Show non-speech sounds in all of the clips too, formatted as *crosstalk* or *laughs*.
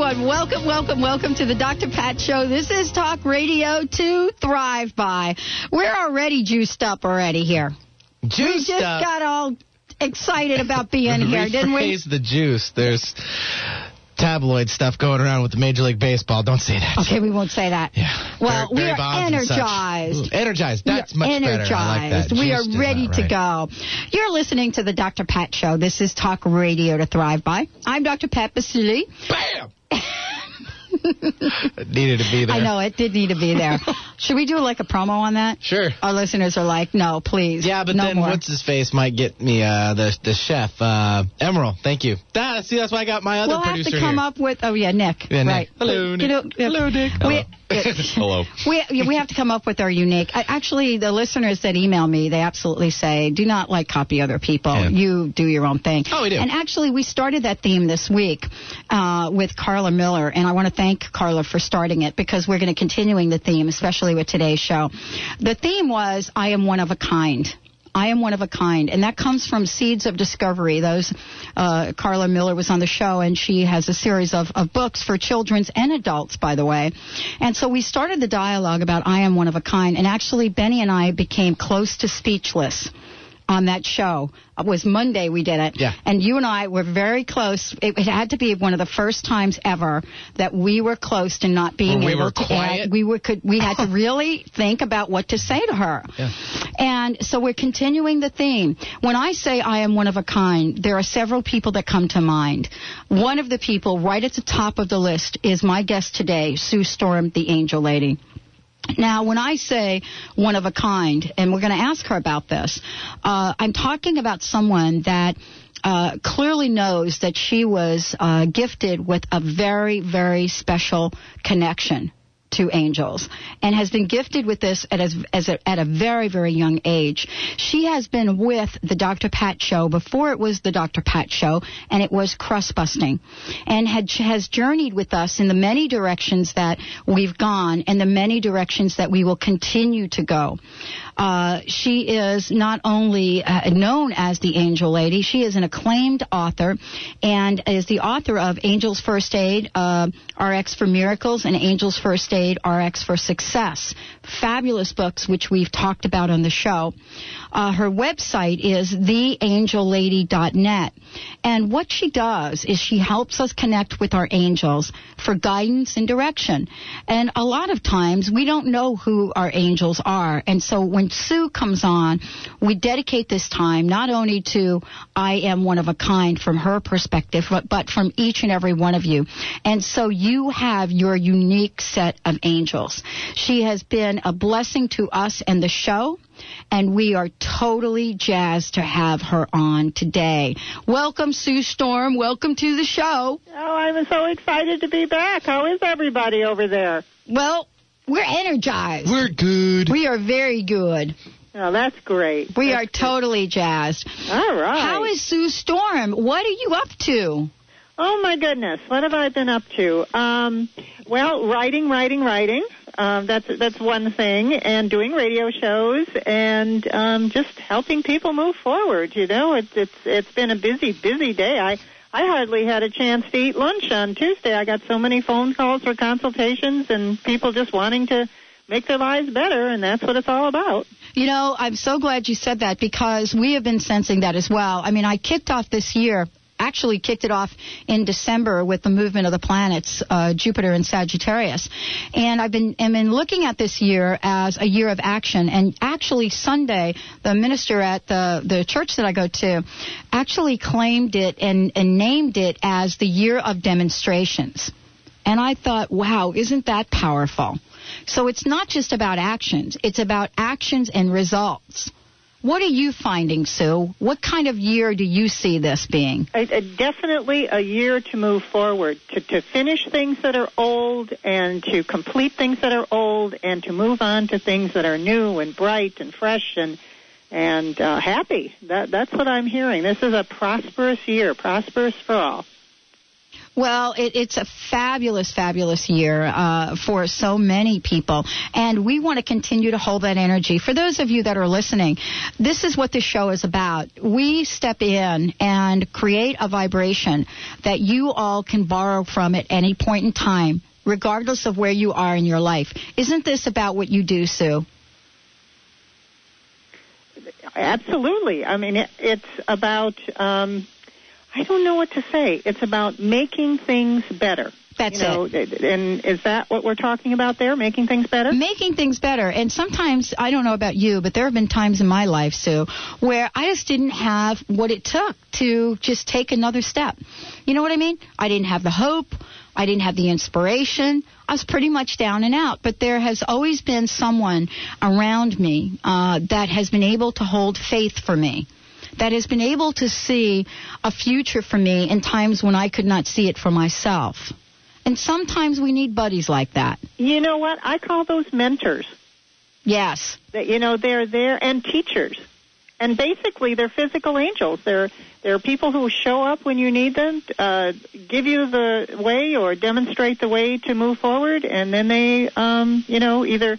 Right, everyone. Welcome, welcome, welcome to the Dr. Pat Show. This is Talk Radio to Thrive By. We're already juiced up already here. Juiced we just up. got all excited about being *laughs* here, didn't we? The juice. There's tabloid stuff going around with the Major League Baseball. Don't say that. Okay, we won't say that. Yeah. Well, Barry- Barry we are energized. Ooh, energized. That's much energized. better. I like. We Juiced are ready not to right. go. You're listening to the Dr. Pat Show. This is Talk Radio to Thrive By. I'm Dr. Pat Baccili. Bam! It needed to be there. I know it did need to be there. *laughs* Should we do like a promo on that? Sure. Our listeners are like, no, please. Yeah, but no then more. what's his face might get me uh, the the chef uh, Emeril. Thank you. That, see, that's why I got my other We'll have to come here. up with. Oh yeah, Nick. Yeah, Nick. Right. Hello, You know, Hello, Nick. We, Hello. *laughs* we we have to come up with our unique. I, actually, the listeners that email me, they absolutely say, do not like copy other people. Yeah. You do your own thing. Oh, we do. And actually, we started that theme this week uh, with Carla Miller, and I want to thank Carla for starting it because we're going to continuing the theme, especially with today's show. The theme was I am one of a kind. I am one of a kind, and that comes from Seeds of Discovery. Those uh, Carla Miller was on the show, and she has a series of, of books for children's and adults, by the way. And so we started the dialogue about I am one of a kind, and actually Benny and I became close to speechless on that show. It was Monday we did it. Yeah. And you and I were very close. It, it had to be one of the first times ever that we were close to not being we able were to quiet? add- we were could we had to *laughs* really think about what to say to her. Yeah. And so we're continuing the theme. When I say I am one of a kind, there are several people that come to mind. One of the people right at the top of the list is my guest today, Sue Storm, the Angel Lady. Now, when I say one of a kind, and we're going to ask her about this, uh, I'm talking about someone that uh, clearly knows that she was uh, gifted with a very, very special connection to angels and has been gifted with this at, as, as a, at a very, very young age. She has been with the Dr. Pat show before it was the Dr. Pat show and it was crust busting and had, has journeyed with us in the many directions that we've gone and the many directions that we will continue to go. Uh, she is not only uh, known as the Angel Lady, she is an acclaimed author and is the author of Angels First Aid, uh, RX for Miracles, and Angels First Aid, RX for Success. Fabulous books, which we've talked about on the show. Uh, her website is theangellady.net. And what she does is she helps us connect with our angels for guidance and direction. And a lot of times we don't know who our angels are. And so when Sue comes on, we dedicate this time not only to I am one of a kind from her perspective, but, but from each and every one of you. And so you have your unique set of angels. She has been a blessing to us and the show and we are totally jazzed to have her on today. Welcome, Sue Storm. Welcome to the show. Oh, I'm so excited to be back. How is everybody over there? Well, we're energized. We're good. we are very good. Oh, that's great. We That's are totally jazzed. All right. How is Sue Storm? What are you up to? Oh my goodness, what have I been up to? Um, well, writing, writing, writing. Um, that's that's one thing, and doing radio shows, and um, just helping people move forward. You know, it's it's it's been a busy, busy day. I I hardly had a chance to eat lunch on Tuesday. I got so many phone calls for consultations, and people just wanting to make their lives better, and that's what it's all about. You know, I'm so glad you said that because we have been sensing that as well. I mean, I kicked off this year. Actually, kicked it off in December with the movement of the planets, uh, Jupiter and Sagittarius, and I've been I've been looking at this year as a year of action. And actually, Sunday, the minister at the the church that I go to, actually claimed it and, and named it as the year of demonstrations. And I thought, wow, isn't that powerful? So it's not just about actions, it's about actions and results. What are you finding, Sue? What kind of year do you see this being? a, a, definitely a year to move forward, to, to finish things that are old and to complete things that are old and to move on to things that are new and bright and fresh and and uh, happy. That that's what I'm hearing. This is a prosperous year, prosperous for all. Well, it, it's a fabulous, fabulous year uh, for so many people, and we want to continue to hold that energy. For those of you that are listening, this is what this show is about. We step in and create a vibration that you all can borrow from at any point in time, regardless of where you are in your life. Isn't this about what you do, Sue? Absolutely. I mean, it, it's about. Um, I don't know what to say. It's about making things better. That's you know, it. And is that what we're talking about there? Making things better? Making things better. And sometimes, I don't know about you, but there have been times in my life, Sue, where I just didn't have what it took to just take another step. You know what I mean? I didn't have the hope. I didn't have the inspiration. I was pretty much down and out. But there has always been someone around me uh, that has been able to hold faith for me that has been able to see a future for me in times when I could not see it for myself. And sometimes we need buddies like that. You know what? I call those mentors. Yes. You know they're there and teachers. And basically they're physical angels. They're they're people who show up when you need them, uh, give you the way or demonstrate the way to move forward, and then they, um, you know, either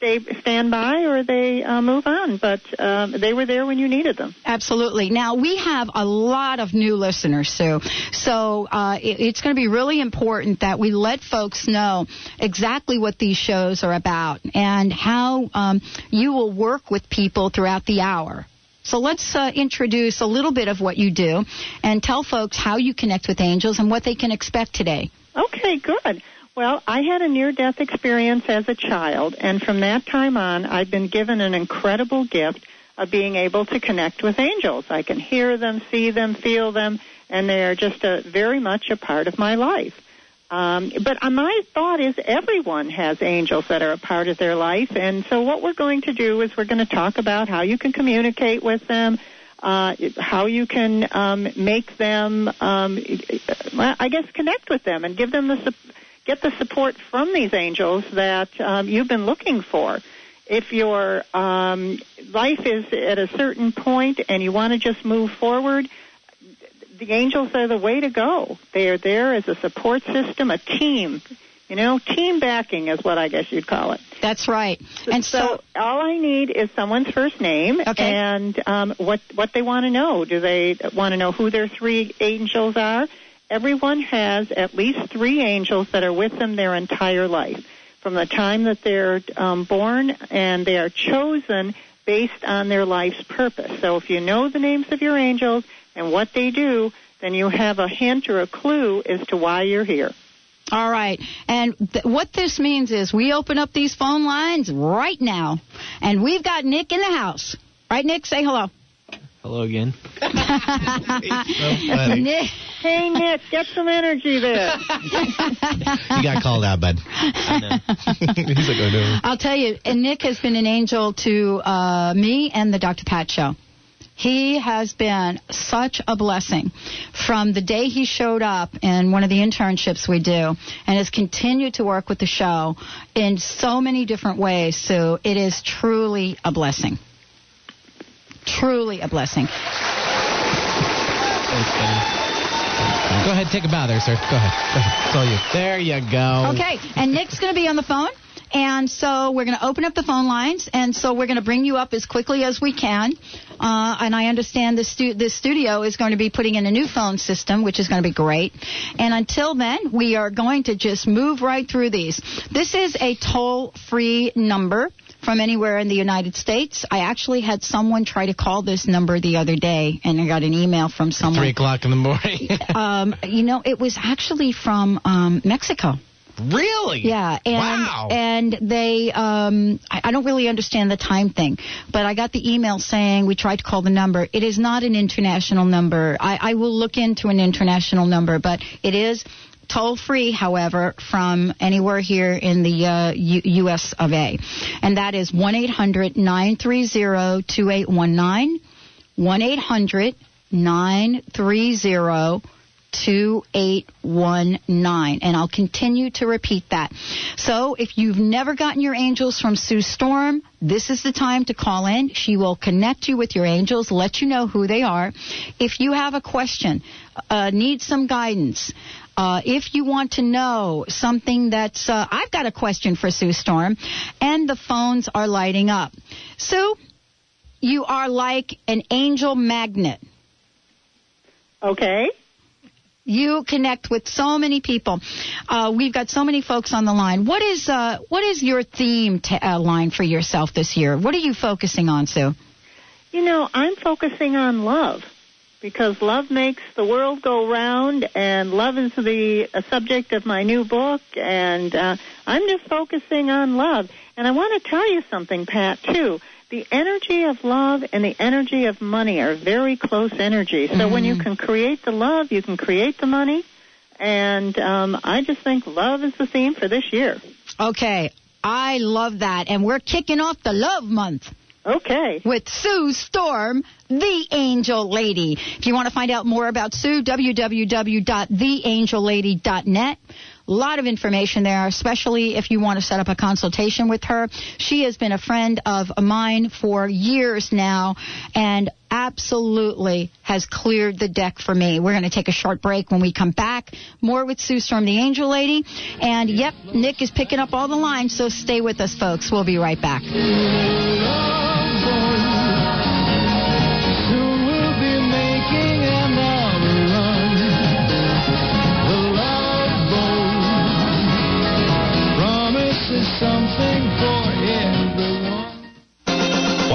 stay stand by or they uh, move on. But um, they were there when you needed them. Absolutely. Now we have a lot of new listeners, Sue. So uh, it, it's going to be really important that we let folks know exactly what these shows are about and how um, you will work with people throughout the hour. So let's uh, introduce a little bit of what you do and tell folks how you connect with angels and what they can expect today. Okay, good. Well, I had a near death experience as a child, and from that time on, I've been given an incredible gift of being able to connect with angels. I can hear them, see them, feel them, and they are just a, very much a part of my life. Um, but uh, my thought is everyone has angels that are a part of their life, and so what we're going to do is we're going to talk about how you can communicate with them, uh, how you can um, make them, um, I guess, connect with them and give them the get the support from these angels that um, you've been looking for. If your um, life is at a certain point and you want to just move forward, the angels are the way to go. They are there as a support system, a team. You know, team backing is what I guess you'd call it. That's right. And so, so all I need is someone's first name Okay. and um, what what they want to know. Do they want to know who their three angels are? Everyone has at least three angels that are with them their entire life, from the time that they're um, born, and they are chosen based on their life's purpose. So if you know the names of your angels and what they do, then you have a hint or a clue as to why you're here. All right. And th- what this means is we open up these phone lines right now, and we've got Nick in the house. Right, Nick? Say hello. Hello again. *laughs* Nick. Hey Nick, get some energy there. *laughs* You got called out, bud. *laughs* He's like, oh no. I'll tell you, and Nick has been an angel to uh, me and the Dr. Pat show. He has been such a blessing from the day he showed up in one of the internships we do and has continued to work with the show in so many different ways. So it is truly a blessing. Truly a blessing. Go ahead, take a bow there, sir. Go ahead. Go ahead. It's all you. There you go. Okay, and Nick's going to be on the phone. And so we're going to open up the phone lines, and so we're going to bring you up as quickly as we can. Uh, and I understand this, stu- this studio is going to be putting in a new phone system, which is going to be great. And until then, we are going to just move right through these. This is a toll-free number from anywhere in the United States. I actually had someone try to call this number the other day, and I got an email from someone. Three o'clock in the morning. *laughs* Um, you know, it was actually from um, Mexico. really? Yeah, and wow. and they um I, I don't really understand the time thing, but I got the email saying we tried to call the number. It is not an international number. I, I will look into an international number, but it is toll free, however, from anywhere here in the uh, U- U.S. of A, and that is one eight hundred nine three zero two eight one nine, one eight hundred nine three zero 2819. And I'll continue to repeat that. So if you've never gotten your angels from Sue Storm, this is the time to call in. She will connect you with your angels, let you know who they are. If you have a question, uh, need some guidance, uh, if you want to know something that's, uh, I've got a question for Sue Storm, and the phones are lighting up. Sue, you are like an angel magnet. Okay. You connect with so many people. Uh, we've got so many folks on the line. What is uh, what is your theme t- uh, line for yourself this year? What are you focusing on, Sue? You know, I'm focusing on love because love makes the world go round, and love is the subject of my new book, and uh, I'm just focusing on love. And I want to tell you something, Pat, too the energy of love and the energy of money are very close energies. So mm-hmm. when you mm-hmm. can create the love, you can create the money. And um, I just think love is the theme for this year. Okay. I love that. And we're kicking off the love month. Okay. With Sue Storm, the Angel Lady. If you want to find out more about Sue, www.theangellady.net. A lot of information there, especially if you want to set up a consultation with her. She has been a friend of mine for years now and absolutely has cleared the deck for me. We're going to take a short break when we come back. More with Sue Storm, the Angel Lady. And yep, Nick is picking up all the lines, so stay with us, folks. We'll be right back.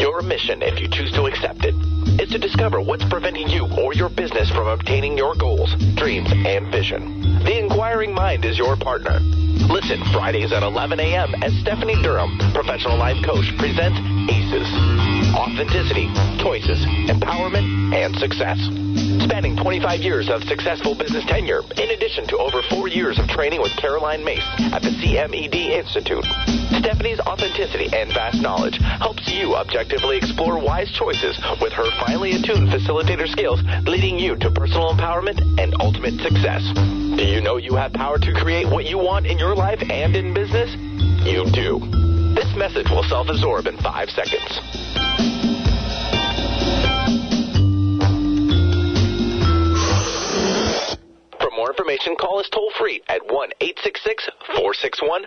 Your mission, if you choose to accept it, is to discover what's preventing you or your business from obtaining your goals, dreams, and vision. The Inquiring Mind is your partner. Listen Fridays at 11 a.m. as Stephanie Durham, professional life coach, presents ACES Authenticity, Choices, Empowerment, and Success. Spanning 25 years of successful business tenure, in addition to over four years of training with Caroline Myss at the CMED Institute. Stephanie's authenticity and vast knowledge helps you objectively explore wise choices with her finely attuned facilitator skills, leading you to personal empowerment and ultimate success. Do you know you have power to create what you want in your life and in business? You do. This message will self-absorb in five seconds. For more information, call us toll free at 1 866 461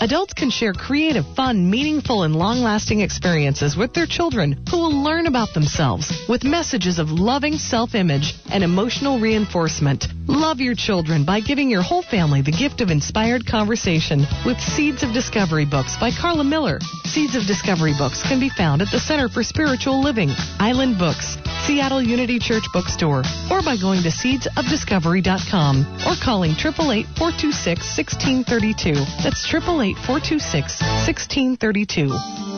Adults can share creative, fun, meaningful, and long lasting experiences with their children who will learn about themselves with messages of loving self image and emotional reinforcement. Love your children by giving your whole family the gift of inspired conversation with Seeds of Discovery books by Carla Miller. Seeds of Discovery books can be found at the Center for Spiritual Living, Island Books, Seattle Unity Church Bookstore, or by going to seedsofdiscovery.com or calling 888 426 1632. That's 888 426 1632.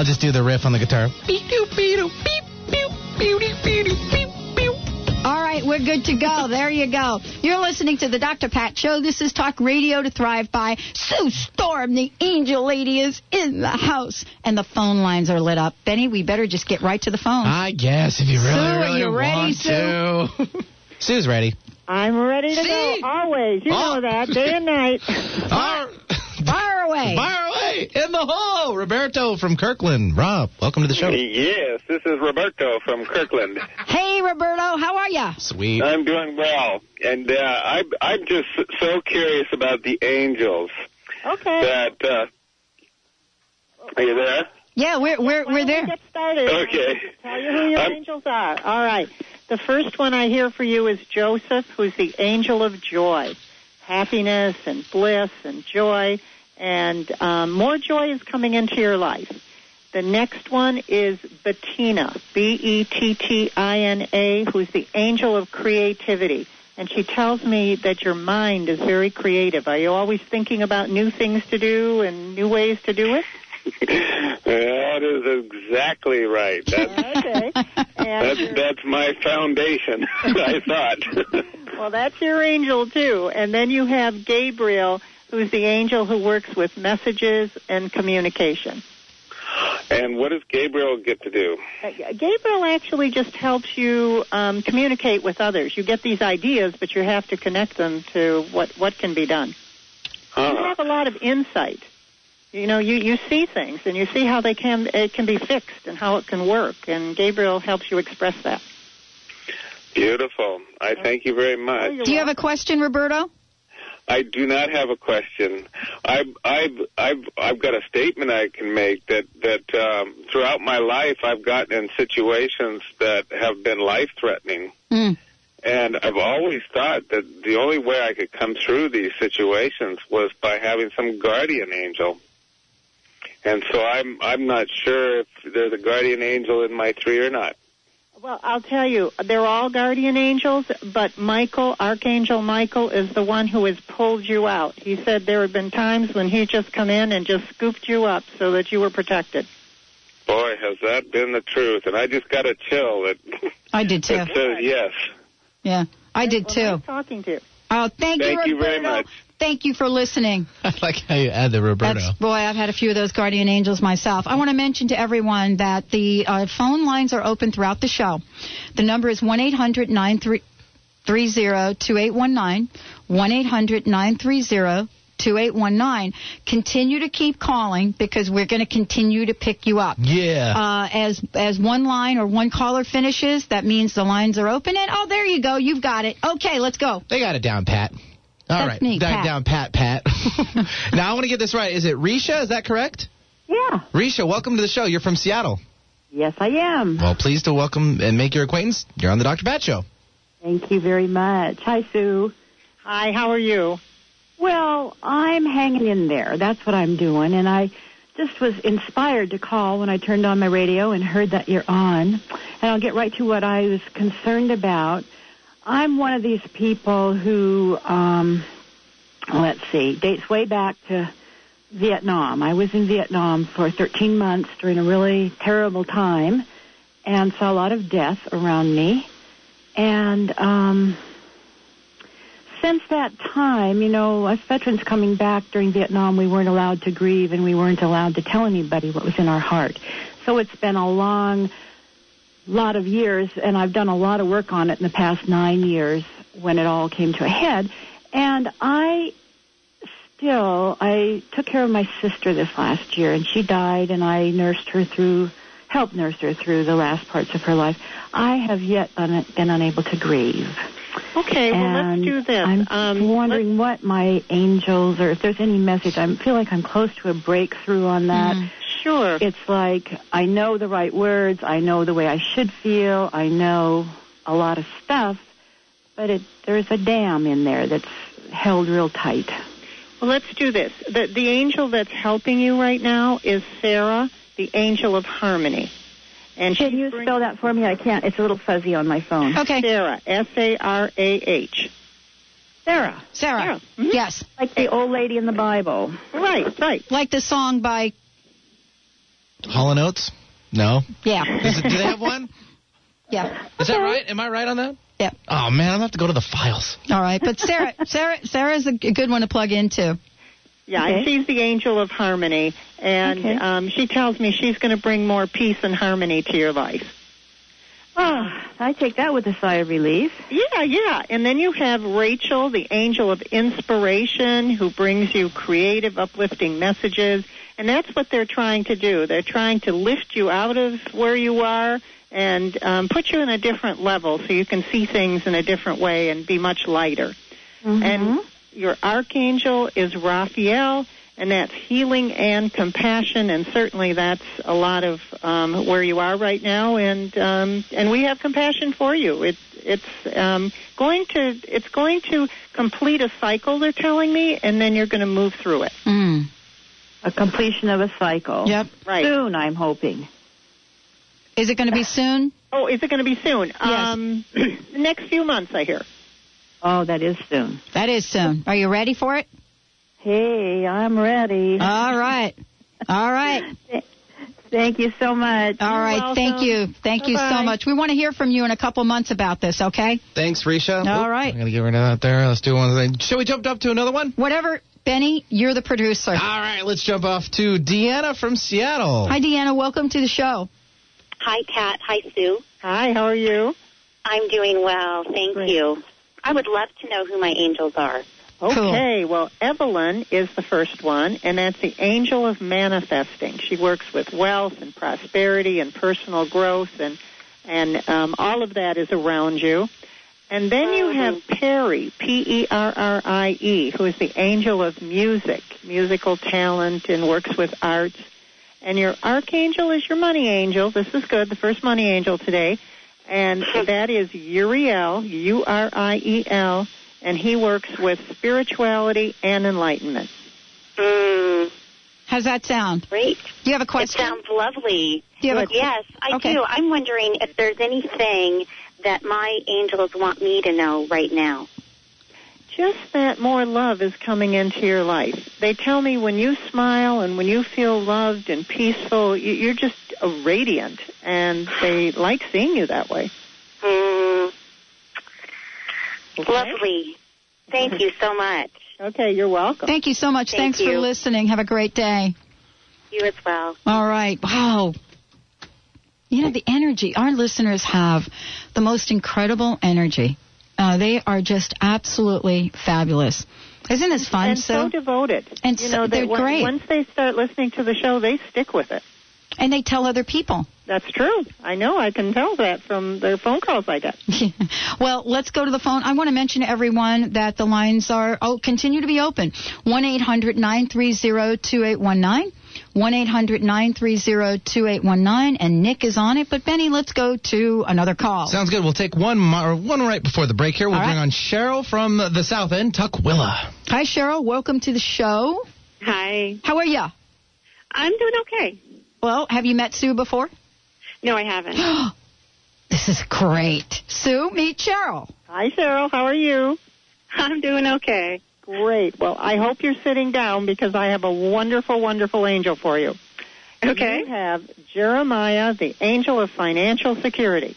I'll just do the riff on the guitar. All right, we're good to go. *laughs* There you go. You're listening to the Dr. Pat Show. This is Talk Radio to Thrive by. Sue Storm, the angel lady, is in the house. And the phone lines are lit up. Benny, we better just get right to the phone. I guess if you really, Sue, are really you ready, want to. *laughs* Sue's ready. I'm ready to See? go. Always. You Oh. know that. Day and night. *laughs* Fire, Fire away. fire away in the hole. Roberto from Kirkland. Rob, welcome to the show. Yes, this is Roberto from Kirkland. Hey, Roberto, how are you? Sweet. I'm doing well, and uh, I, I'm just so curious about the angels Okay. that. Uh, are you there? Yeah, we're we're we're there. we Get started. Okay. Tell you who your I'm- angels are. All right. The first one I hear for you is Joseph, who's the angel of joy, happiness and bliss and joy, and um, more joy is coming into your life. The next one is Bettina, B E T T I N A, who's the angel of creativity. And she tells me that your mind is very creative. Are you always thinking about new things to do and new ways to do it? *laughs* That is exactly right. That's Okay. That's, that's my foundation. *laughs* I thought. Well, that's your angel too. And then you have Gabriel, who's the angel who works with messages and communication. and what does Gabriel get to do? Uh, Gabriel actually just helps you um, communicate with others. You get these ideas, but you have to connect them to what what can be done. You Huh. have a lot of insight. You know, you you see things and you see how they can it can be fixed and how it can work. And Gabriel helps you express that. Beautiful. I thank you very much. Do you have a question, Roberto? I do not have a question. I've I've I've I've got a statement I can make that that um, throughout my life I've gotten in situations that have been life threatening, Mm. and I've always thought that the only way I could come through these situations was by having some guardian angel. And so I'm I'm not sure if there's a guardian angel in my tree or not. Well, I'll tell you, they're all guardian angels, but Michael, Archangel Michael, is the one who has pulled you out. He said there had been times when he just come in and just scooped you up so that you were protected. Boy, has that been the truth! And I just got a chill that, *laughs* I did too. that says yes. Yeah, I did Well, too. nice talking to you. Oh, thank, Thank you, you very much. Thank you for listening. *laughs* I like how you add the Roberto. That's boy, I've had a few of those guardian angels myself. I want to mention to everyone that the uh, phone lines are open throughout the show. The number is one eight hundred nine three three zero two eight one nine. One eight hundred nine three zero. 2819. Continue to keep calling because we're going to continue to pick you up. yeah. Uh, as as one line or one caller finishes, that means the lines are open. And oh, there you go, you've got it. Okay, let's go. They got it down, Pat. All That's right, me, Down- Pat. down, Pat, Pat. *laughs* now I want to get this right. Is it Risha? Is that correct? Yeah. Risha, welcome to the show. You're from Seattle. Yes, I am. Well, pleased to welcome and make your acquaintance. You're on the Dr. Pat Show. Thank you very much. Hi, Sue. Hi, how are you? Well, I'm hanging in there. That's what I'm doing. And I just was inspired to call when I turned on my radio and heard that you're on. And I'll get right to what I was concerned about. I'm one of these people who, um, let's see, dates way back to Vietnam. I was in Vietnam for 13 months during a really terrible time and saw a lot of death around me. And, um, since that time, you know, us veterans coming back during Vietnam, we weren't allowed to grieve and we weren't allowed to tell anybody what was in our heart. So it's been a long lot of years, and I've done a lot of work on it in the past nine years when it all came to a head. And I still, I took care of my sister this last year, and she died, and I nursed her through, helped nurse her through the last parts of her life. I have yet un- been unable to grieve. Okay, well, let's do this. I'm um, wondering what my angels, or if there's any message. I feel like I'm close to a breakthrough on that. let's- sure. It's like I know the right words. I know the way I should feel. I know a lot of stuff, but it, there's a dam in there that's held real tight. Well, let's do this. The, the angel that's helping you right now is Sarah, the angel of harmony. And Can you bring- spell that for me? I can't. It's a little fuzzy on my phone. Okay. Sarah, S A R A H. Sarah. Sarah. Mhm. Yes. Like the old lady in the Bible. Right, right. Like the song by, Hall and Oates? No. yeah. Is it, do they have one? *laughs* Yeah. Is that right? Am I right on that? Yeah. Oh man, I'm gonna have to go to the files. All right. But Sarah, *laughs* Sarah, Sarah's a good one to plug into. Yeah, Okay. she's the angel of harmony, and Okay. um, she tells me she's going to bring more peace and harmony to your life. Oh, I take that with a sigh of relief. Yeah, yeah. And then you have Rachel, the angel of inspiration, who brings you creative, uplifting messages. And that's what they're trying to do. They're trying to lift you out of where you are and um, put you in a different level so you can see things in a different way and be much lighter. And your archangel is Raphael, and that's healing and compassion, and certainly that's a lot of um, where you are right now. And um, and we have compassion for you. It's it's um, going to it's going to complete a cycle. They're telling me, and then you're going to move through it. Mm. A completion of a cycle. Yep. Right. Soon, I'm hoping. Is it going to be soon? Oh, is it going to be soon? Um, the *clears throat* next few months, I hear. Oh, that is soon. That is soon. Are you ready for it? Hey, I'm ready. All right. All right. *laughs* Thank you so much. All right. Thank welcome. you. Thank you so Bye-bye. much. We want to hear from you in a couple months about this, okay? Thanks, Risha. All Oop, right. I'm gonna get rid of that there. Let's do one thing. Shall we jump up to another one? Whatever. Benny, you're the producer. All right, let's jump off to Deanna from Seattle. Hi, Deanna. Welcome to the show. Hi, Kat. Hi, Sue. Hi, how are you? I'm doing well. Thank Great. you. I would love to know who my angels are. Okay, well, Evelyn is the first one, and that's the angel of manifesting. She works with wealth and prosperity and personal growth, and and um, all of that is around you. And then you have Perry, P E R R I E, who is the angel of music, musical talent, and works with arts. And your archangel is your money angel. This is good, the first money angel today. And *laughs* that is Uriel, U R I E L, and he works with spirituality and enlightenment. Mm, How's that sound? great. Do you have a question? It question? sounds lovely. Do you have a- yes, I Okay. do. I'm wondering if there's anything that my angels want me to know right now. Just that more love is coming into your life. They tell me when you smile and when you feel loved and peaceful, you- you're just a radiant, and they like seeing you that way. Okay? Lovely. Thank you so much. Okay, you're welcome. Thank you so much. Thank Thanks for listening. Have a great day. You as well. All right. Wow. You know, the energy, our listeners have the most incredible energy. Uh, they are just absolutely fabulous. Isn't this fun, and so Sue? devoted. And you so- know, they're that when- great. Once they start listening to the show, they stick with it. And they tell other people. That's true. I know. I can tell that from the phone calls I get. *laughs* well, let's go to the phone. I want to mention to everyone that the lines are oh continue to be open. One eight hundred nine three zero two eight one nine. One eight hundred nine three zero two eight one nine. And Nick is on it. But Benny, let's go to another call. Sounds good. We'll take one mo- one right before the break here. We'll All bring right. on Cheryl from the South End, Tukwila. Hi, Cheryl. Welcome to the show. Hi. How are you? I'm doing okay. Well, have you met Sue before? No, I haven't. *gasps* this is great. Sue, meet Cheryl. Hi, Cheryl. How are you? I'm doing okay. Great. Well, I hope you're sitting down because I have a wonderful, wonderful angel for you. Okay. You have Jeremiah, the angel of financial security.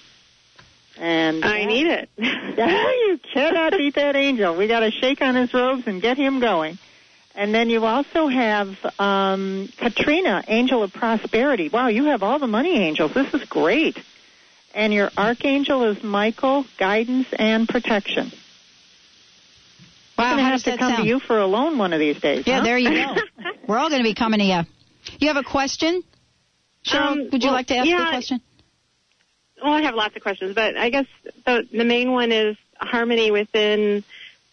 And I need it. *laughs* Yeah, you cannot beat that angel. We got to shake on his robes and get him going. And then you also have um, Katrina, angel of prosperity. Wow, you have all the money angels. This is great. And your archangel is Michael, guidance and protection. Wow, I'm gonna have to come sound? to you for a loan one of these days. Yeah, huh? there you go. *laughs* We're all going to be coming to you. You have a question? Cheryl, Um, would you well, like to ask yeah, a question? Well, I have lots of questions, but I guess the, the main one is harmony within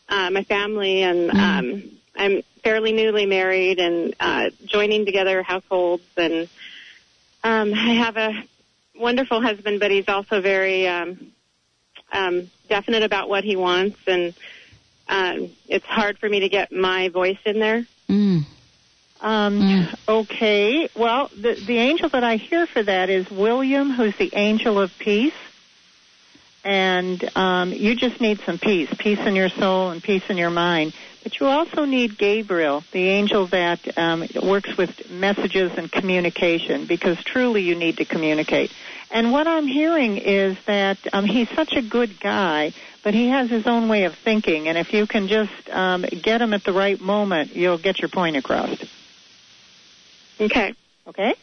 uh, my family, and um, I'm fairly newly married and uh, joining together households, and um, I have a wonderful husband, but he's also very um, um, definite about what he wants, and um, it's hard for me to get my voice in there. Mm. Um, Okay. Well, the the angel that I hear for that is William, who's the angel of peace. And um, you just need some peace, peace in your soul and peace in your mind. But you also need Gabriel, the angel that um, works with messages and communication, because truly you need to communicate. And what I'm hearing is that um, he's such a good guy, but he has his own way of thinking. And if you can just um, get him at the right moment, you'll get your point across. Okay. Okay?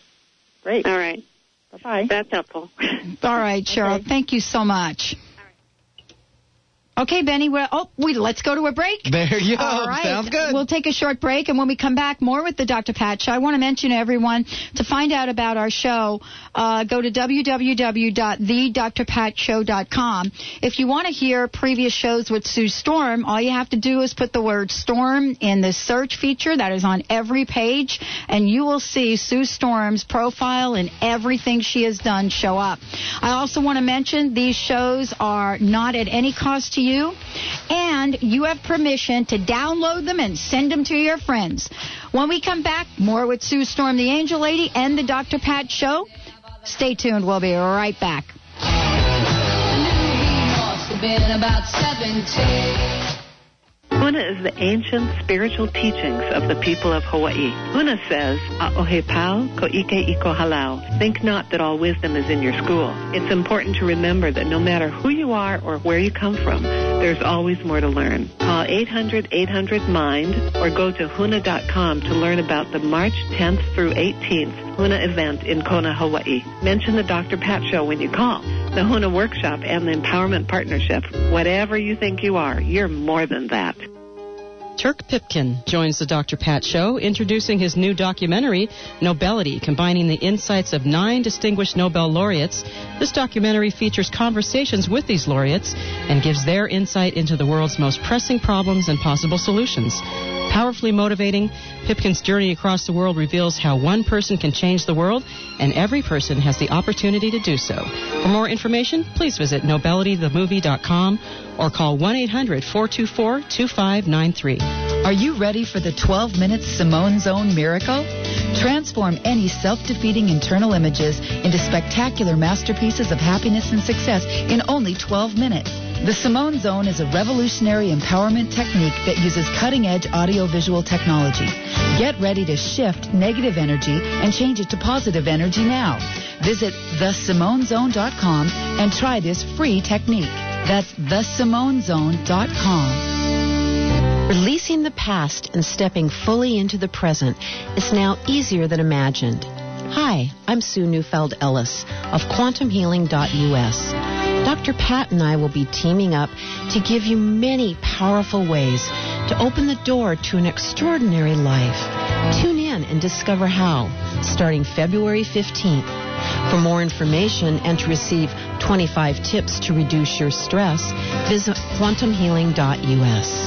Great. All right. Bye-bye. That's helpful. All right, *laughs* Cheryl. Thank you so much. Okay, Benny. Well, oh, we let's go to a break. There you go. All right. Sounds good. We'll take a short break, and when we come back, more with the Dr. Pat Show. I want to mention to everyone to find out about our show, uh, go to www.thedrpatshow.com. If you want to hear previous shows with Sue Storm, all you have to do is put the word Storm in the search feature that is on every page, and you will see Sue Storm's profile and everything she has done show up. I also want to mention these shows are not at any cost to you, and you have permission to download them and send them to your friends. When we come back, more with Sue Storm, the Angel Lady, and the Dr. Pat Show. Stay tuned. We'll be right back. Huna is the ancient spiritual teachings of the people of Hawaii. Huna says, A'ohe pau ko ike iko halau. Think not that all wisdom is in your school. It's important to remember that no matter who you are or where you come from, there's always more to learn. Call 800-800-MIND or go to huna.com to learn about the March 10th through 18th Huna event in Kona, Hawaii. Mention the Dr. Pat Show when you call. The Huna Workshop and the Empowerment Partnership. Whatever you think you are, you're more than that. Turk Pipkin joins the Dr. Pat Show, introducing his new documentary, Nobelity, combining the insights of nine distinguished Nobel laureates. This documentary features conversations with these laureates and gives their insight into the world's most pressing problems and possible solutions. Powerfully motivating, Pipkin's journey across the world reveals how one person can change the world, and every person has the opportunity to do so. For more information, please visit nobelitythemovie.com or call 1 800 424 2593. Are you ready for the 12 minute Simone Zone miracle? Transform any self defeating internal images into spectacular masterpieces of happiness and success in only 12 minutes. The Simone Zone is a revolutionary empowerment technique that uses cutting edge audiovisual technology. Get ready to shift negative energy and change it to positive energy now. Visit thesimonezone.com and try this free technique. That's thesimonezone.com. Releasing the past and stepping fully into the present is now easier than imagined. Hi, I'm Sue Neufeld Ellis of quantumhealing.us. Dr. Pat and I will be teaming up to give you many powerful ways to open the door to an extraordinary life. Tune in and discover how, starting February 15th. For more information and to receive 25 tips to reduce your stress, visit quantumhealing.us.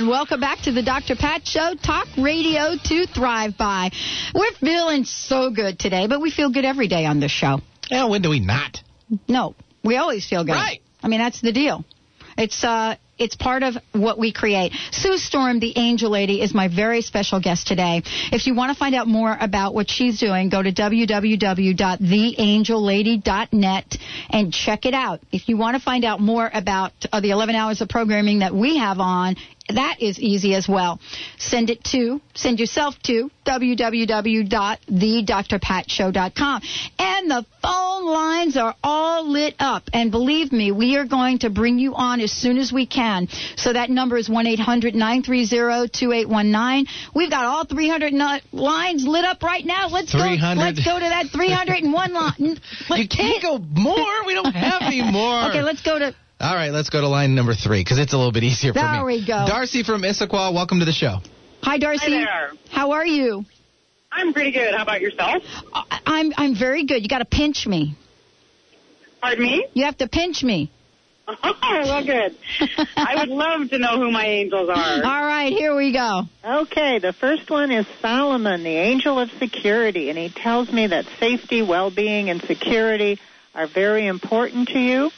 Everyone, welcome back to the Dr. Pat Show, talk radio to thrive by. We're feeling so good today, but we feel good every day on this show. Yeah, when do we not? No, we always feel good. Right. I mean, that's the deal. It's uh, it's part of what we create. Sue Storm, the Angel Lady, is my very special guest today. If you want to find out more about what she's doing, go to www.theangellady.net and check it out. If you want to find out more about uh, the 11 hours of programming that we have on, that is easy as well. Send it to, send yourself to www.thedrpatshow.com. And the phone lines are all lit up. And believe me, we are going to bring you on as soon as we can. So that number is 1-800-930-2819. We've got all 300 lines lit up right now. Let's go, let's go to that 301 line. *laughs* You can't go more. We don't have any more. *laughs* Okay, let's go to All right, let's go to line number three because it's a little bit easier for me. There we go. Darcy from Issaquah, welcome to the show. Hi, Darcy. Hi there. How are you? I'm pretty good. How about yourself? I- I'm I'm very good. You got to pinch me. Pardon me? You have to pinch me. *laughs* Oh, well, good. I would *laughs* love to know who my angels are. All right, here we go. Okay, the first one is Solomon, the angel of security, and he tells me that safety, well-being, and security are very important to you.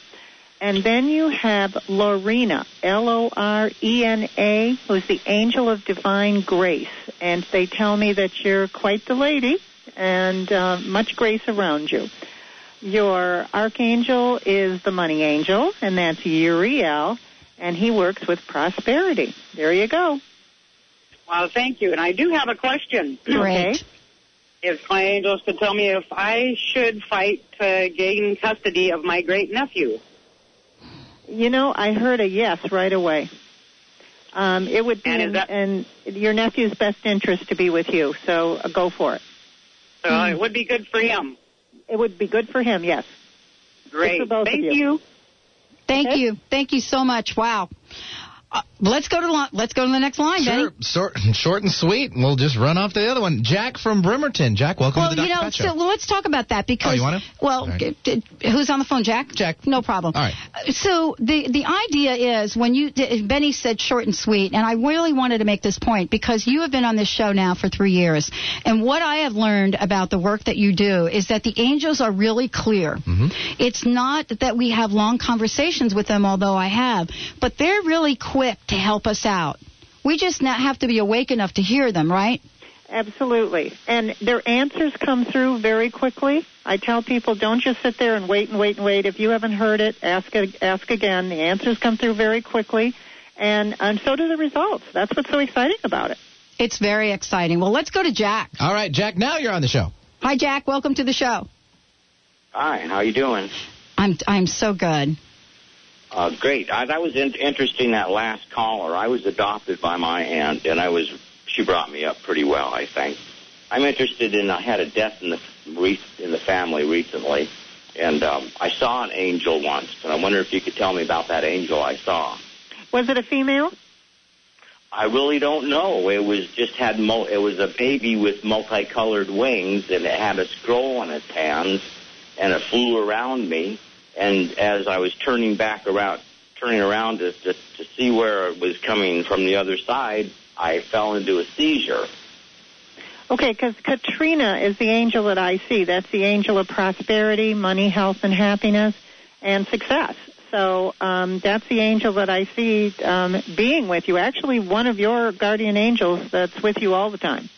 And then you have Lorena, L-O-R-E-N-A, who's the angel of divine grace, and they tell me that you're quite the lady and uh, much grace around you. Your archangel is the money angel, and that's Uriel, and he works with prosperity. There you go. Well, thank you. And I do have a question. *clears throat* Great. If my angels could tell me if I should fight to gain custody of my great nephew. You know, I heard a yes right away. Um, it would be And in, that- in your nephew's best interest to be with you, so uh, go for it. So it would be good for him. It would be good for him, yes. Great. for both of Thank you. you. Thank Okay. you. Thank you so much. Wow. Uh, let's go to li- let's go to the next line, Benny. Sure, short, short and sweet. We'll just run off to the other one. Jack from Bremerton. Jack, welcome Well, to the you know, Pat so well, let's talk about that because. Oh, you wanna? Well, All right. who's on the phone, Jack? Jack. No problem. All right. Uh, So the the idea is when you Benny said short and sweet, and I really wanted to make this point because you have been on this show now for three years, and what I have learned about the work that you do is that the angels are really clear. Mm-hmm. It's not that we have long conversations with them, although I have, but they're really quick to help us out. We just not have to be awake enough to hear them, right? Absolutely. And their answers come through very quickly. I tell people don't just sit there and wait and wait and wait. If you haven't heard it, ask ask again. The answers come through very quickly. And, and so do the results. That's what's so exciting about it. It's very exciting. Well, let's go to Jack. All right, Jack, now you're on the show. Hi, Jack. Welcome to the show. Hi, how are you doing? I'm I'm so good. Uh, great. I, that was in, interesting. That last caller. I was adopted by my aunt, and I was. She brought me up pretty well, I think. I'm interested in. I had a death in the in the family recently, and um, I saw an angel once, and I wonder if you could tell me about that angel I saw. Was it a female? I really don't know. It was just had mo- it was a baby with multicolored wings, and it had a scroll in its hands, and it flew around me. And as I was turning back around, turning around to, to to see where it was coming from the other side, I fell into a seizure. Okay, because Katrina is the angel that I see. That's the angel of prosperity, money, health, and happiness, and success. So um, that's the angel that I see um, being with you. Actually, one of your guardian angels that's with you all the time.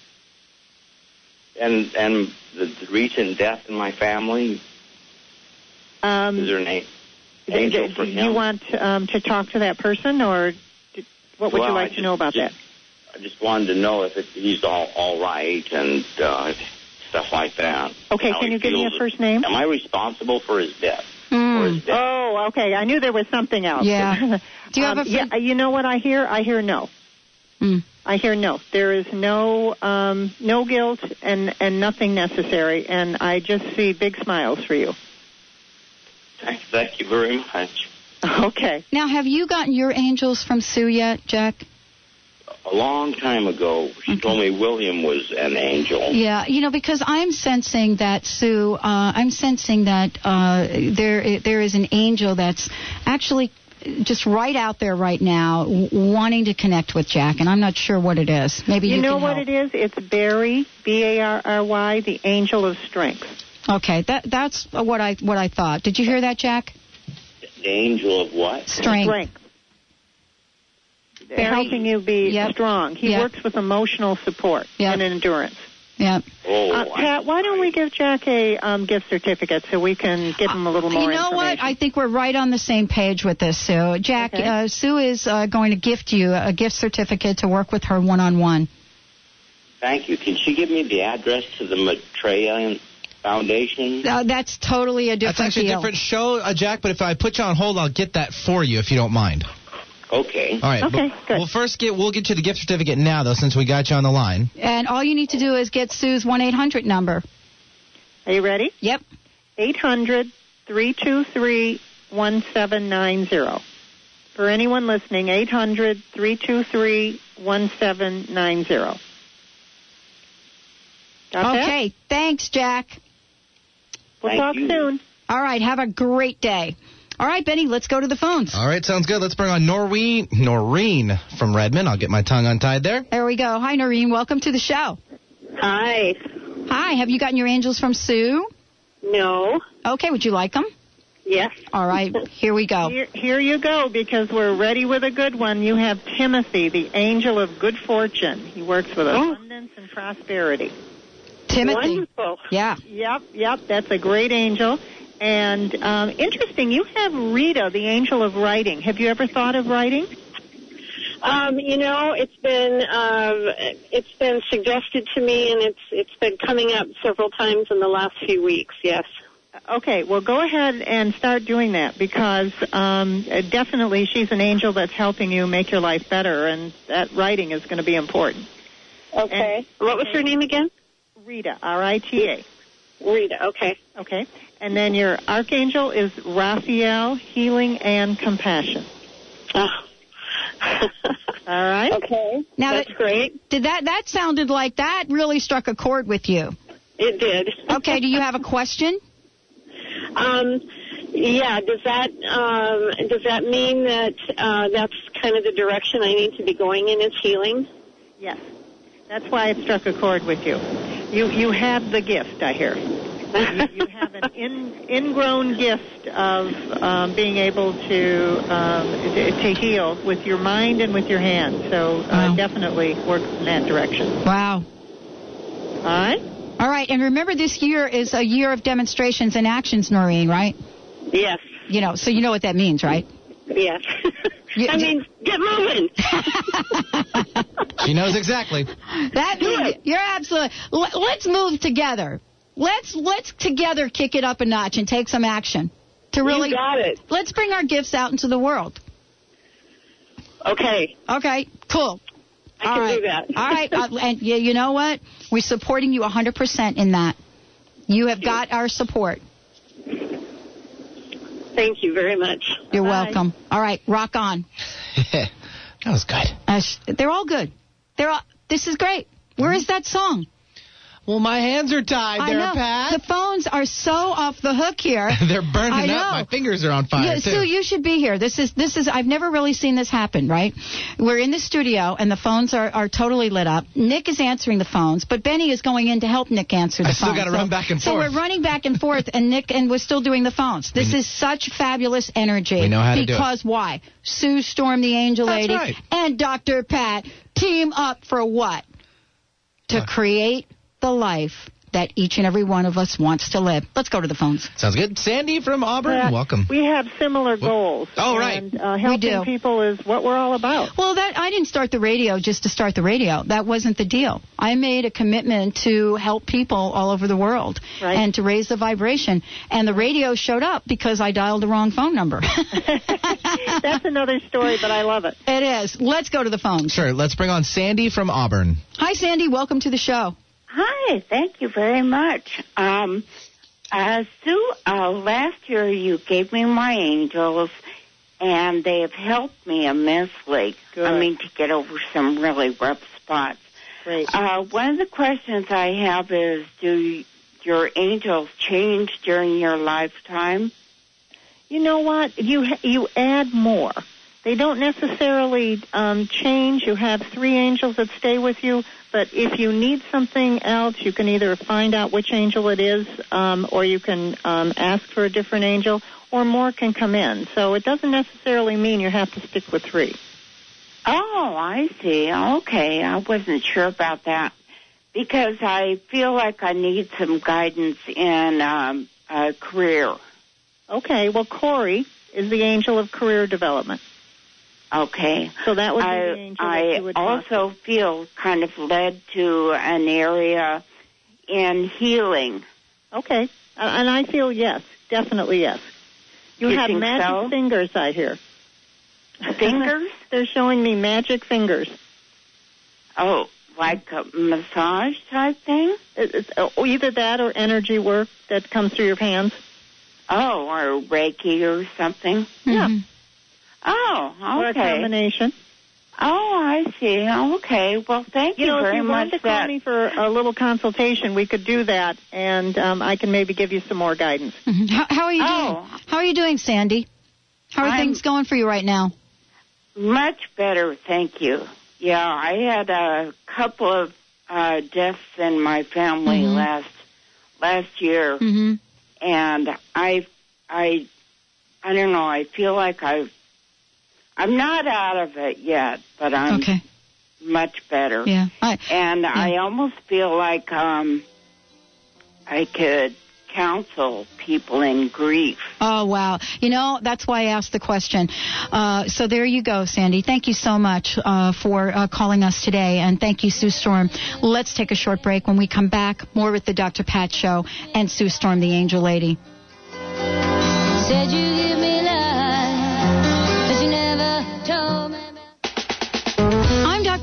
And and the, the recent death in my family Um, is there an a- do, angel do for you him? want um, to talk to that person, or d- what would Well, you I like to know about just- I just wanted to know if it, he's all all right and uh, stuff like that. that? Okay, How can you give me a first name? Am I responsible for his death? Oh, okay. I knew there was something else. Yeah. *laughs* Do you have Um, a yeah, you know what I hear? I hear no. Hmm. I hear no. There is no um, no guilt and and nothing necessary, and I just see big smiles for you. Thank, thank you very much. Okay. Now, have you gotten your angels from Sue yet, Jack? A long time ago, she told me William was an angel. Yeah, you know, because I'm sensing that Sue, uh, I'm sensing that uh, there there is an angel that's actually just right out there right now, w- wanting to connect with Jack, and I'm not sure what it is. Maybe you, you know can what help. it is? It's Barry, B A R R Y, the angel of strength. Okay, that that's what I what I thought. Did you hear that, Jack? The angel of what? Strength. Strength. Helping you be strong. He Yep. works with emotional support and endurance. Yeah. Oh, Uh, Pat, why don't we give Jack a um, gift certificate so we can give him a little more You know what? I think we're right on the same page with this, Sue. Jack, Okay. uh, Sue is uh, going to gift you a gift certificate to work with her one on one. Thank you. Can she give me the address to the Maitreya Foundation? Uh, that's totally a That's different actually deal. a different show, uh, Jack. But if I put you on hold, I'll get that for you if you don't mind. Okay. All right. Okay, but good. We'll first get we'll get you the gift certificate now, though, since we got you on the line. And all you need to do is get Sue's 1 800 number. Are you ready? Yep. 800 323 1790. For anyone listening, 800 323 1790. Got that? Okay. Thanks, Jack. We'll Thank talk you. soon. All right. Have a great day. All right, Benny, let's go to the phones. All right, sounds good. Let's bring on Noreen Noreen from Redmond. I'll get my tongue untied there. There we go. Hi, Noreen. Welcome to the show. Hi. Hi. Have you gotten your angels from Sue? No. Okay. Would you like them? Yes. All right. Here we go. *laughs* Here, here you go, because we're ready with a good one. You have Timothy, the angel of good fortune. He works with oh. abundance and prosperity. Timothy. Wonderful. Yeah. Yep, yep, that's a great angel. And um, interesting, you have Rita, the angel of writing. Have you ever thought of writing? Um, you know, it's been um, it's been suggested to me, and it's it's been coming up several times in the last few weeks. Yes. Okay, well, go ahead and start doing that because um, uh, definitely she's an angel that's helping you make your life better, and that writing is going to be important. Okay. what was her name again? Rita, R-I-T-A. Rita. Okay. Okay, and then your archangel is Raphael, healing and compassion. Oh. All right. Okay. Now That's that- great. Did that that sounded like that really struck a chord with you? It did. Okay. Do you have a question? Um, yeah. Does that um, does that mean that uh, that's kind of the direction I need to be going in is healing? Yes. That's why it struck a chord with you. You you have the gift, I hear. you, you have an *laughs* in, ingrown gift of um, being able to um, to to heal with your mind and with your hands. So uh, Wow. definitely work in that direction. Wow. All right. All right. And remember, this year is a year of demonstrations and actions, Noreen. Right? Yes. You know. So you know what that means, right? Yes. *laughs* You- I mean, get moving. *laughs* She knows exactly. That means you're absolutely. Let, let's move together. Let's let's together kick it up a notch and take some action to really. You got it. Let's bring our gifts out into the world. Okay. Okay. Cool. I All can right. do that. All right. Uh, *laughs* and you, you know what? We're supporting you 100% in that. You have got our support. Thank you very much. You're Bye. welcome. All right. Rock on. *laughs* that was good. Uh, they're all good. They're all. This is great. Where is that song? Well, my hands are tied I there, know. Pat. The phones are so off the hook here. *laughs* They're burning up. My fingers are on fire Yeah. Sue, you should be here. This is this is I've never really seen this happen, right? We're in the studio and the phones are, are totally lit up. Nick is answering the phones, but Benny is going in to help Nick answer the I still phones. gotta So- run back and So forth. So we're running back and forth and Nick and we're still doing the phones. This mm. is such fabulous energy. We know how to do it. Because why? Sue Storm the Angel That's Lady right. and Dr. Pat team up for what? To create the life that each and every one of us wants to live. Let's go to the phones. Sounds good. Sandy from Auburn, Pat, welcome. We have similar goals. Oh, right. And uh, helping do. people is what we're all about. Well, that I didn't start the radio just to start the radio. That wasn't the deal. I made a commitment to help people all over the world Right. and to raise the vibration. And the radio showed up because I dialed the wrong phone number. *laughs* That's another story, but I love it. it is. Let's go to the phones. Sure. Let's bring on Sandy from Auburn. Hi, Sandy. Welcome to the show. Hi, thank you very much. Um, uh, Sue, uh, last year you gave me my angels, and they have helped me immensely. Good. I mean, to get over some really rough spots. Great. Uh, one of the questions I have is, do your angels change during your lifetime? You know what? You you add more. They don't necessarily um, change. You have three angels that stay with you, but if you need something else, you can either find out which angel it is, um, or you can um, ask for a different angel, or more can come in. So it doesn't necessarily mean you have to stick with three. Oh, I see. Okay, I wasn't sure about that. because I feel like I need some guidance in um, a career. Okay, well, Corey is the angel of career development. Okay. So that would be I, the angel that I you would talk also feel kind of led to an area in healing. Okay, uh, and I feel yes, definitely yes. You, You have magic so? fingers, I hear. Fingers? *laughs* They're showing me magic fingers. Oh, like a massage type thing? It's uh, either that or energy work that comes through your hands. Oh, or Reiki or something? Yeah. Oh, Or a okay. combination. Oh, I see. Okay. Well, thank you, You know, very if you much. wanted to call that- me for a little consultation, we could do that, and um, I can maybe give you some more guidance. Mhm. *laughs* How, how are you Oh. doing? How are you doing, Sandy? How are I'm- things going for you right now? Much better, thank you. Yeah, I had a couple of uh deaths in my family Mhm. last last year Mm-hmm. and I I I don't know, I feel like I've I'm not out of it yet, but I'm Okay. much better. Yeah. I, And I almost feel like um I could counsel people in grief. Oh, wow. You know, that's why I asked the question. Uh, so there you go, Sandy. Thank you so much uh, for uh, calling us today. And thank you, Sue Storm. Let's take a short break. When we come back, more with the Dr. Pat Show and Sue Storm, the Angel Lady.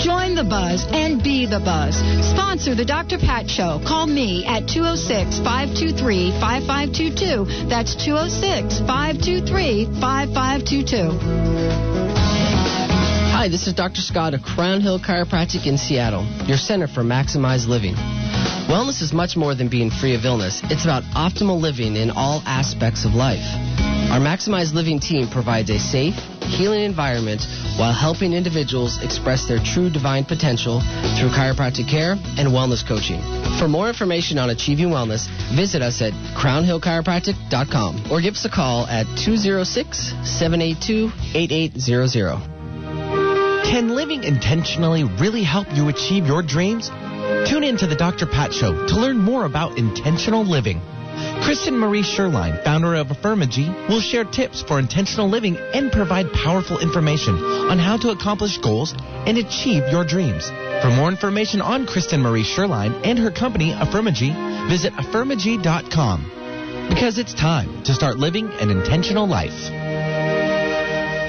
Join the buzz and be the buzz. Sponsor the Dr. Pat Show. Call me at 206 523 5522. That's 206 523 5522. Hi, this is Dr. Scott of Crown Hill Chiropractic in Seattle, your center for maximized living. Wellness is much more than being free of illness. It's about optimal living in all aspects of life. Our Maximized Living team provides a safe, healing environment while helping individuals express their true divine potential through chiropractic care and wellness coaching. For more information on achieving wellness, visit us at crownhillchiropractic.com or give us a call at 206 782 8800. Can living intentionally really help you achieve your dreams? Tune in to the Dr. Pat Show to learn more about intentional living. Kristen Marie Sherline, founder of Affirmagy, will share tips for intentional living and provide powerful information on how to accomplish goals and achieve your dreams. For more information on Kristen Marie Sherline and her company, Affirmagy, visit affirmagy.com. Because it's time to start living an intentional life.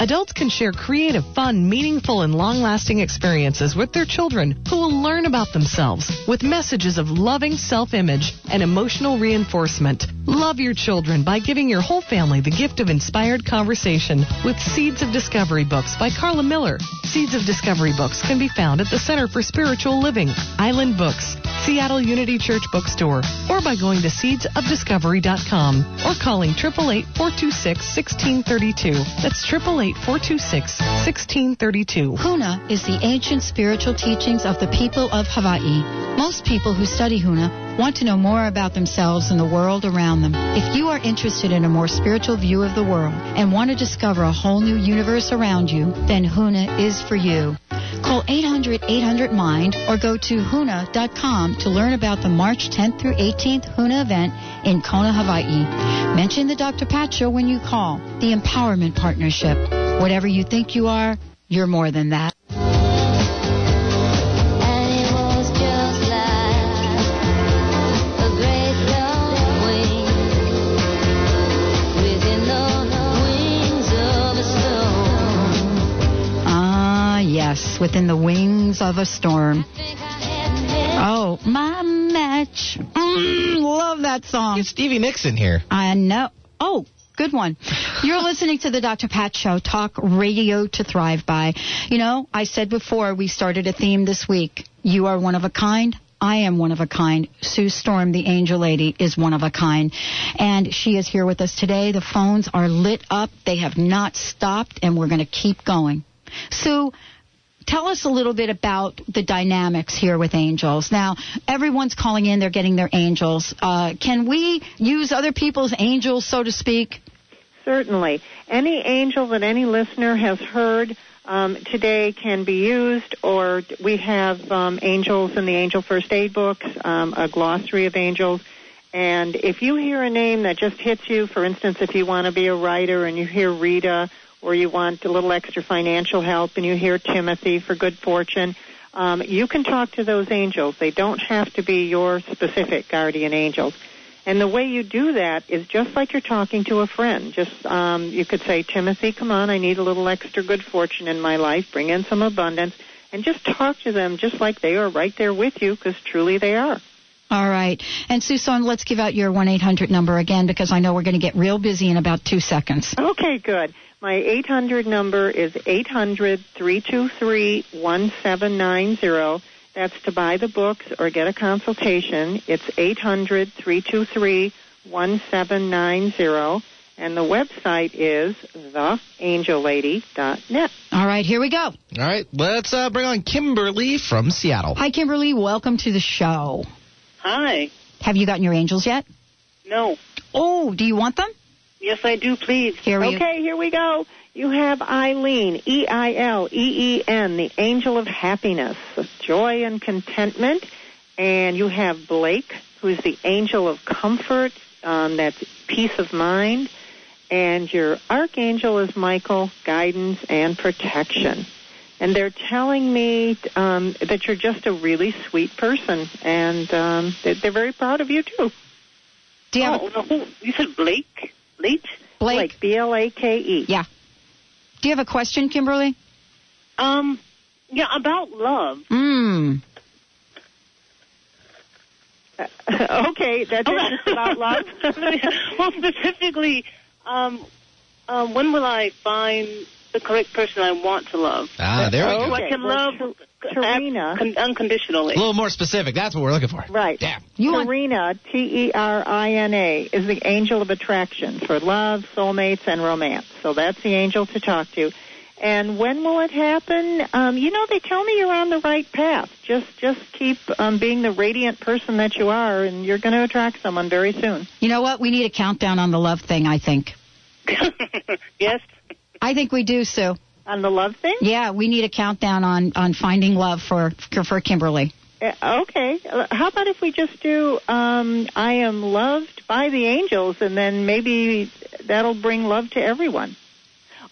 Adults can share creative, fun, meaningful, and long lasting experiences with their children who will learn about themselves with messages of loving self image and emotional reinforcement. Love your children by giving your whole family the gift of inspired conversation with Seeds of Discovery books by Carla Miller. Seeds of Discovery books can be found at the Center for Spiritual Living, Island Books, Seattle Unity Church Bookstore, or by going to seedsofdiscovery.com or calling 888 426 1632. That's 888 426 1632. Huna is the ancient spiritual teachings of the people of Hawaii. Most people who study Huna want to know more about themselves and the world around them. If you are interested in a more spiritual view of the world and want to discover a whole new universe around you, then Huna is for you. Call 800-800-MIND or go to huna.com to learn about the March 10th through 18th Huna event in Kona, Hawaii. Mention the Dr. Pat Show when you call. The Empowerment Partnership. Whatever you think you are, you're more than that. Ah, within the wings of a storm. Oh, my match. Mm, love that song. It's Stevie Nicks in here. I know. Oh, good one. You're listening to the Dr. Pat Show, talk radio to thrive by. You know, I said before we started a theme this week. You are one of a kind. I am one of a kind. Sue Storm, the angel lady, is one of a kind. And she is here with us today. The phones are lit up. They have not stopped, and we're going to keep going. Sue, tell us a little bit about the dynamics here with angels. Now, everyone's calling in, they're getting their angels. Uh, can we use other people's angels, so to speak? Certainly. Any angel that any listener has heard um, today can be used, or we have um, angels in the Angel First Aid books, um, a glossary of angels. And if you hear a name that just hits you, for instance, if you want to be a writer and you hear Rita, or you want a little extra financial help and you hear Timothy for good fortune, um, you can talk to those angels. They don't have to be your specific guardian angels. And the way you do that is just like you're talking to a friend. Just um, you could say, Timothy, come on, I need a little extra good fortune in my life. Bring in some abundance, and just talk to them just like they are right there with you, because truly they are. All right. And Susan, let's give out your 1 800 number again because I know we're going to get real busy in about two seconds. Okay, good. My 800 number is 800 323 1790. That's to buy the books or get a consultation. It's 800 323 1790. And the website is theangellady.net. All right, here we go. All right, let's uh, bring on Kimberly from Seattle. Hi, Kimberly. Welcome to the show. Hi. Have you gotten your angels yet? No. Oh, do you want them? Yes, I do, please. Here we Okay, here we go. You have Eileen, E I L E E N, the angel of happiness, joy and contentment. And you have Blake, who's the angel of comfort, um, that's peace of mind. And your archangel is Michael, guidance and protection. And they're telling me um, that you're just a really sweet person, and um, they're, they're very proud of you too. Do you have oh, no, you said Blake? Blake? Blake. B L A K E. Yeah. Do you have a question, Kimberly? Um, yeah, about love. Mm. *laughs* okay, that's it. *laughs* about love. *laughs* well, specifically, um, um, when will I find the correct person I want to love? Ah, there we So go. I can Well, love Terina. con- unconditionally. A little more specific. That's what we're looking for. Right. Yeah. You Terina, T E R I N A, is the angel of attraction for love, soulmates, and romance. So that's the angel to talk to. And when will it happen? Um, you know, they tell me you're on the right path. Just, just keep um, being the radiant person that you are, and you're going to attract someone very soon. You know what? We need a countdown on the love thing, I think. *laughs* yes? I think we do, Sue. On the love thing? Yeah, we need a countdown on, on finding love for, for Kimberly. Uh, okay. How about if we just do um, I am loved by the angels, and then maybe that'll bring love to everyone.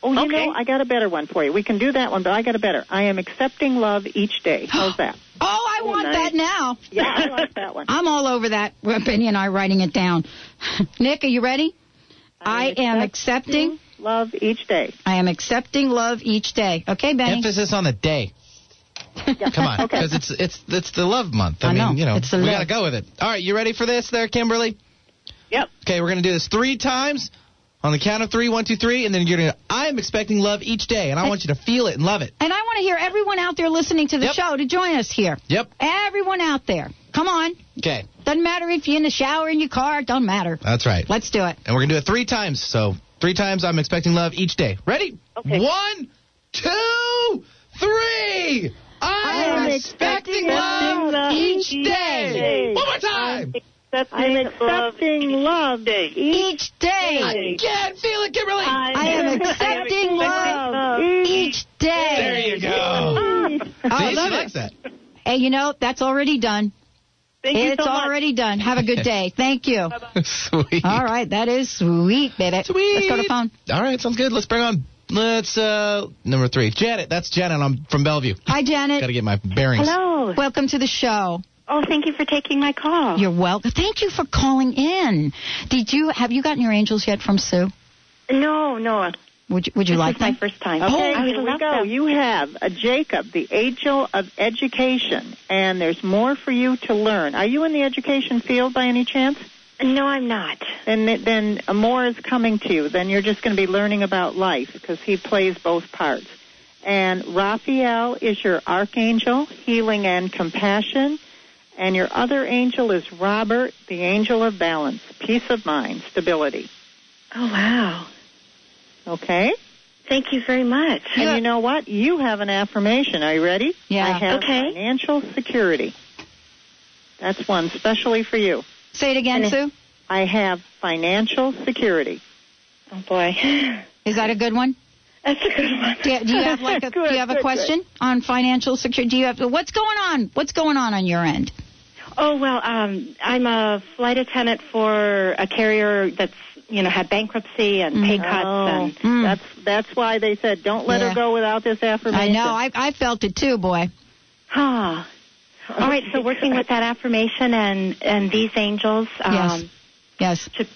Oh, you know, I got a better one for you. We can do that one, but I got a better. I am accepting love each day. *gasps* How's that? Oh, I want nice. that now. Yeah, I like that one. *laughs* I'm all over that. Benny and I writing it down. *laughs* Nick, are you ready? I am accepting love each day. I am accepting love each day. Okay, Benny. Emphasis on the day. Come on, *laughs* Okay. because it's it's it's the love month. I, I mean, know. you know, It's the we got to go with it. All right, you ready for this, there, Kimberly? Yep. Okay, we're gonna do this three times on the count of three. One, two, three, and then you're gonna. I am expecting love each day, and I want you to feel it and love it. And I want to hear everyone out there listening to the show to join us here. Yep. Everyone out there. Come on. Okay, Doesn't matter if you're in the shower, in your car, it doesn't matter. that's right. Let's do it. And we're gonna do it three times. So three times, I'm expecting love each day. Ready? Okay. One, two, three. I am expecting love each day. One more time. I'm accepting love each day. I can't feel it, Kimberly. I am accepting love each day. There you go. Oh, I See, love she it. likes that. Hey, you know, that's already done. Thank you it's so much. already done. Have a good day. *laughs* Thank you. *laughs* Sweet. All right, that is sweet, baby. Sweet. Let's go to the phone. All right, sounds good. Let's bring on. Let's uh number three, Janet. That's Janet. I'm from Bellevue. Hi, Janet. Got to get my bearings. Hello. Welcome to the show. Oh, thank you for taking my call. You're welcome. Thank you for calling in. Did you have you gotten your angels yet from Sue? No, no. Would you, would you This like is my first time. Oh, okay, I would here we go. them. You have a Jacob, the angel of education, and there's more for you to learn. Are you in the education field by any chance? No, I'm not. Then, then more is coming to you. Then you're just going to be learning about life because he plays both parts. And Raphael is your archangel, healing and compassion. And your other angel is Robert, the angel of balance, peace of mind, stability. Oh, wow. Okay? Thank you very much. And you know what? You have an affirmation. Are you ready? Yeah. I have Okay. financial security. That's one specially for you. Say it again, And- Sue. I have financial security. Oh, boy. Is that a good one? That's a good one. Do you, do you have like a *laughs* do you have a good, question on financial security? Do you have what's going on? What's going on on your end? Oh well, um, I'm a flight attendant for a carrier that's you know had bankruptcy and pay mm. cuts Oh, and mm. that's that's why they said don't let Yeah. her go without this affirmation. I know. I I felt it too, boy. huh. All right, so working with that affirmation and and these angels um, Yes. Yes. should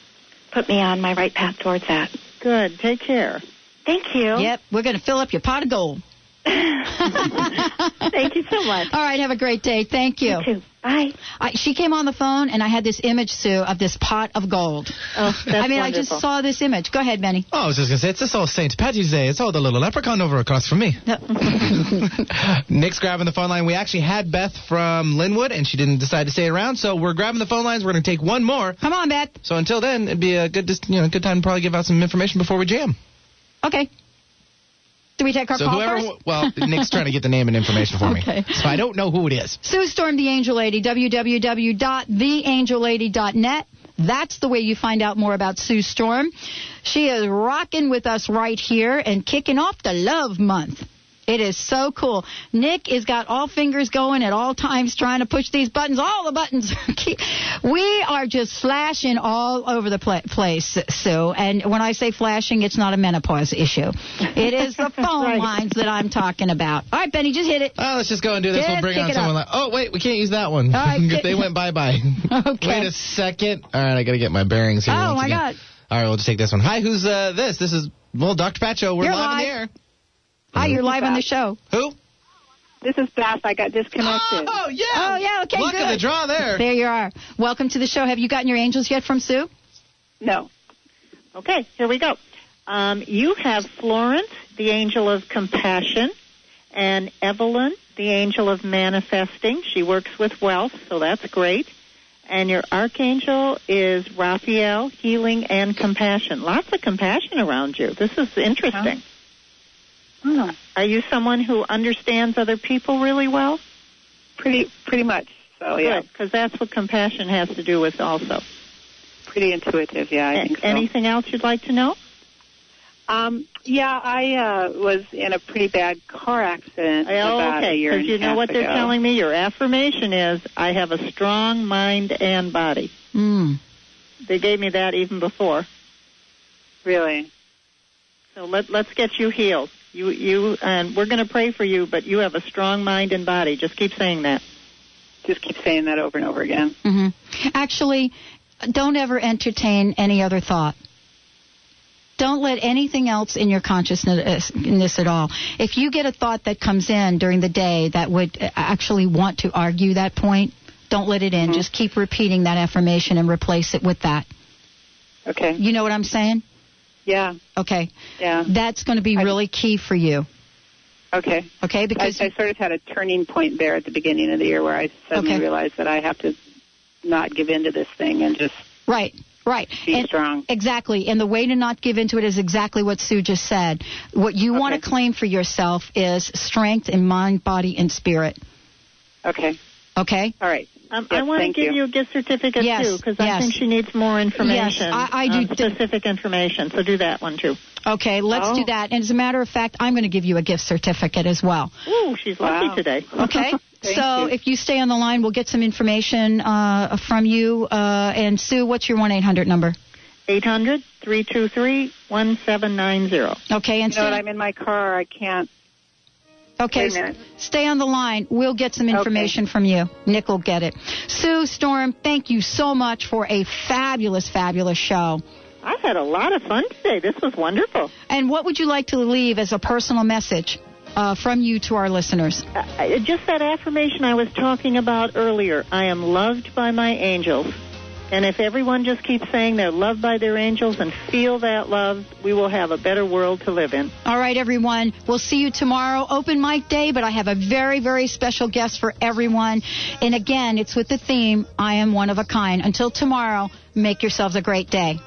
put me on my right path towards that. Good. Take care. Thank you. Yep. We're gonna fill up your pot of gold. *laughs* Thank you so much. All right. Have a great day. Thank you. You too. Bye. I, she came on the phone and I had this image, Sue, of this pot of gold. Oh, that's I mean, I just saw this image. Go ahead, Benny. Oh, I was just gonna say it's just all Saint Patty's Day. It's all the little leprechaun over across from me. *laughs* *laughs* Nick's grabbing the phone line. We actually had Beth from Lynnwood, and she didn't decide to stay around, so we're grabbing the phone lines. We're gonna take one more. Come on, Beth. So until then, it'd be a good, you know, good time to probably give out some information before we jam. Okay. Do we take our so call whoever, first? well, Nick's trying to get the name and information for Okay. me, so I don't know who it is. Sue Storm, the Angel Lady, www.theangellady.net. That's the way you find out more about Sue Storm. She is rocking with us right here and kicking off the Love Month. It is so cool. Nick has got all fingers going at all times trying to push these buttons, all the buttons. *laughs* we are just flashing all over the pla- place, Sue. And when I say flashing, it's not a menopause issue. It is the *laughs* phone Right. lines that I'm talking about. All right, Benny, just hit it. Oh, let's just go and do this. Yeah, we'll bring kick on someone like. Oh, wait, we can't use that one. All right, *laughs* they went bye bye. Okay. Wait a second. All right, I got to get my bearings here. Oh, my again. God. All right, we'll just take this one. Hi, who's uh, this? This is well, Dr. Pat Show. We're You're live, in the air. Hi, you're live on the show. Who? This is Beth. I got disconnected. Oh yeah. Oh, yeah, okay, Luck good. of the draw there. There you are. Welcome to the show. Have you gotten your angels yet from Sue? No. Okay, here we go. Um, you have Florence, the angel of compassion, and Evelyn, the angel of manifesting. She works with wealth, so that's great. And your archangel is Raphael, healing and compassion. Lots of compassion around you. This is interesting. Oh, Are you someone who understands other people really well? pretty pretty much. So yeah, because that's what compassion has to do with also. pretty intuitive. Yeah, I A- think so. anything else you'd like to know? Um, yeah, I uh, was in a pretty bad car accident Oh, about a okay. year and you know half what they're telling me? Your affirmation is, I have a strong mind and body. Mm. They gave me that even before. Really? So let, let's get you healed. You, you, and we're going to pray for you, but you have a strong mind and body. Just keep saying that. Just keep saying that over and over again. hmm Actually, don't ever entertain any other thought. Don't let anything else in your consciousness at all. If you get a thought that comes in during the day that would uh, actually want to argue that point, don't let it in. Just keep repeating that affirmation and replace it with that. Okay. You know what I'm saying? Yeah. Okay. Yeah. That's going to be really key for you. Okay. Okay, I, because I sort of had a turning point there at the beginning of the year where I suddenly Okay. realized that I have to not give in to this thing and just Right, right. be And- strong. Exactly. And the way to not give into it is exactly what Sue just said. What you want to claim for yourself is strength in mind, body, and spirit. Okay. Okay? All right. Um, I want to give you. you. a gift certificate Yes, too, because yes. I think she needs more information. Yes, I- I um, do- specific information. So do that one too. Okay, let's Oh. do that. And as a matter of fact, I'm going to give you a gift certificate as well. Ooh, she's lucky today. *laughs* Okay? Thank so you. if you stay on the line, we'll get some information uh, from you. Uh, and Sue, what's your 1 800 number? 800 323 1790. Okay, and You know what? Sue, I'm in my car. I can't. Okay, Wait a minute. stay on the line. We'll get some information from you. Nick will get it. Sue Storm, thank you so much for a fabulous, fabulous show. I had a lot of fun today. This was wonderful. And what would you like to leave as a personal message uh, from you to our listeners? Uh, just that affirmation I was talking about earlier. I am loved by my angels. And if everyone just keeps saying they're loved by their angels and feel that love, we will have a better world to live in. All right, everyone. We'll see you tomorrow, open mic day, but I have a very, very special guest for everyone. And again, it's with the theme, I am one of a kind. Until tomorrow, make yourselves a great day.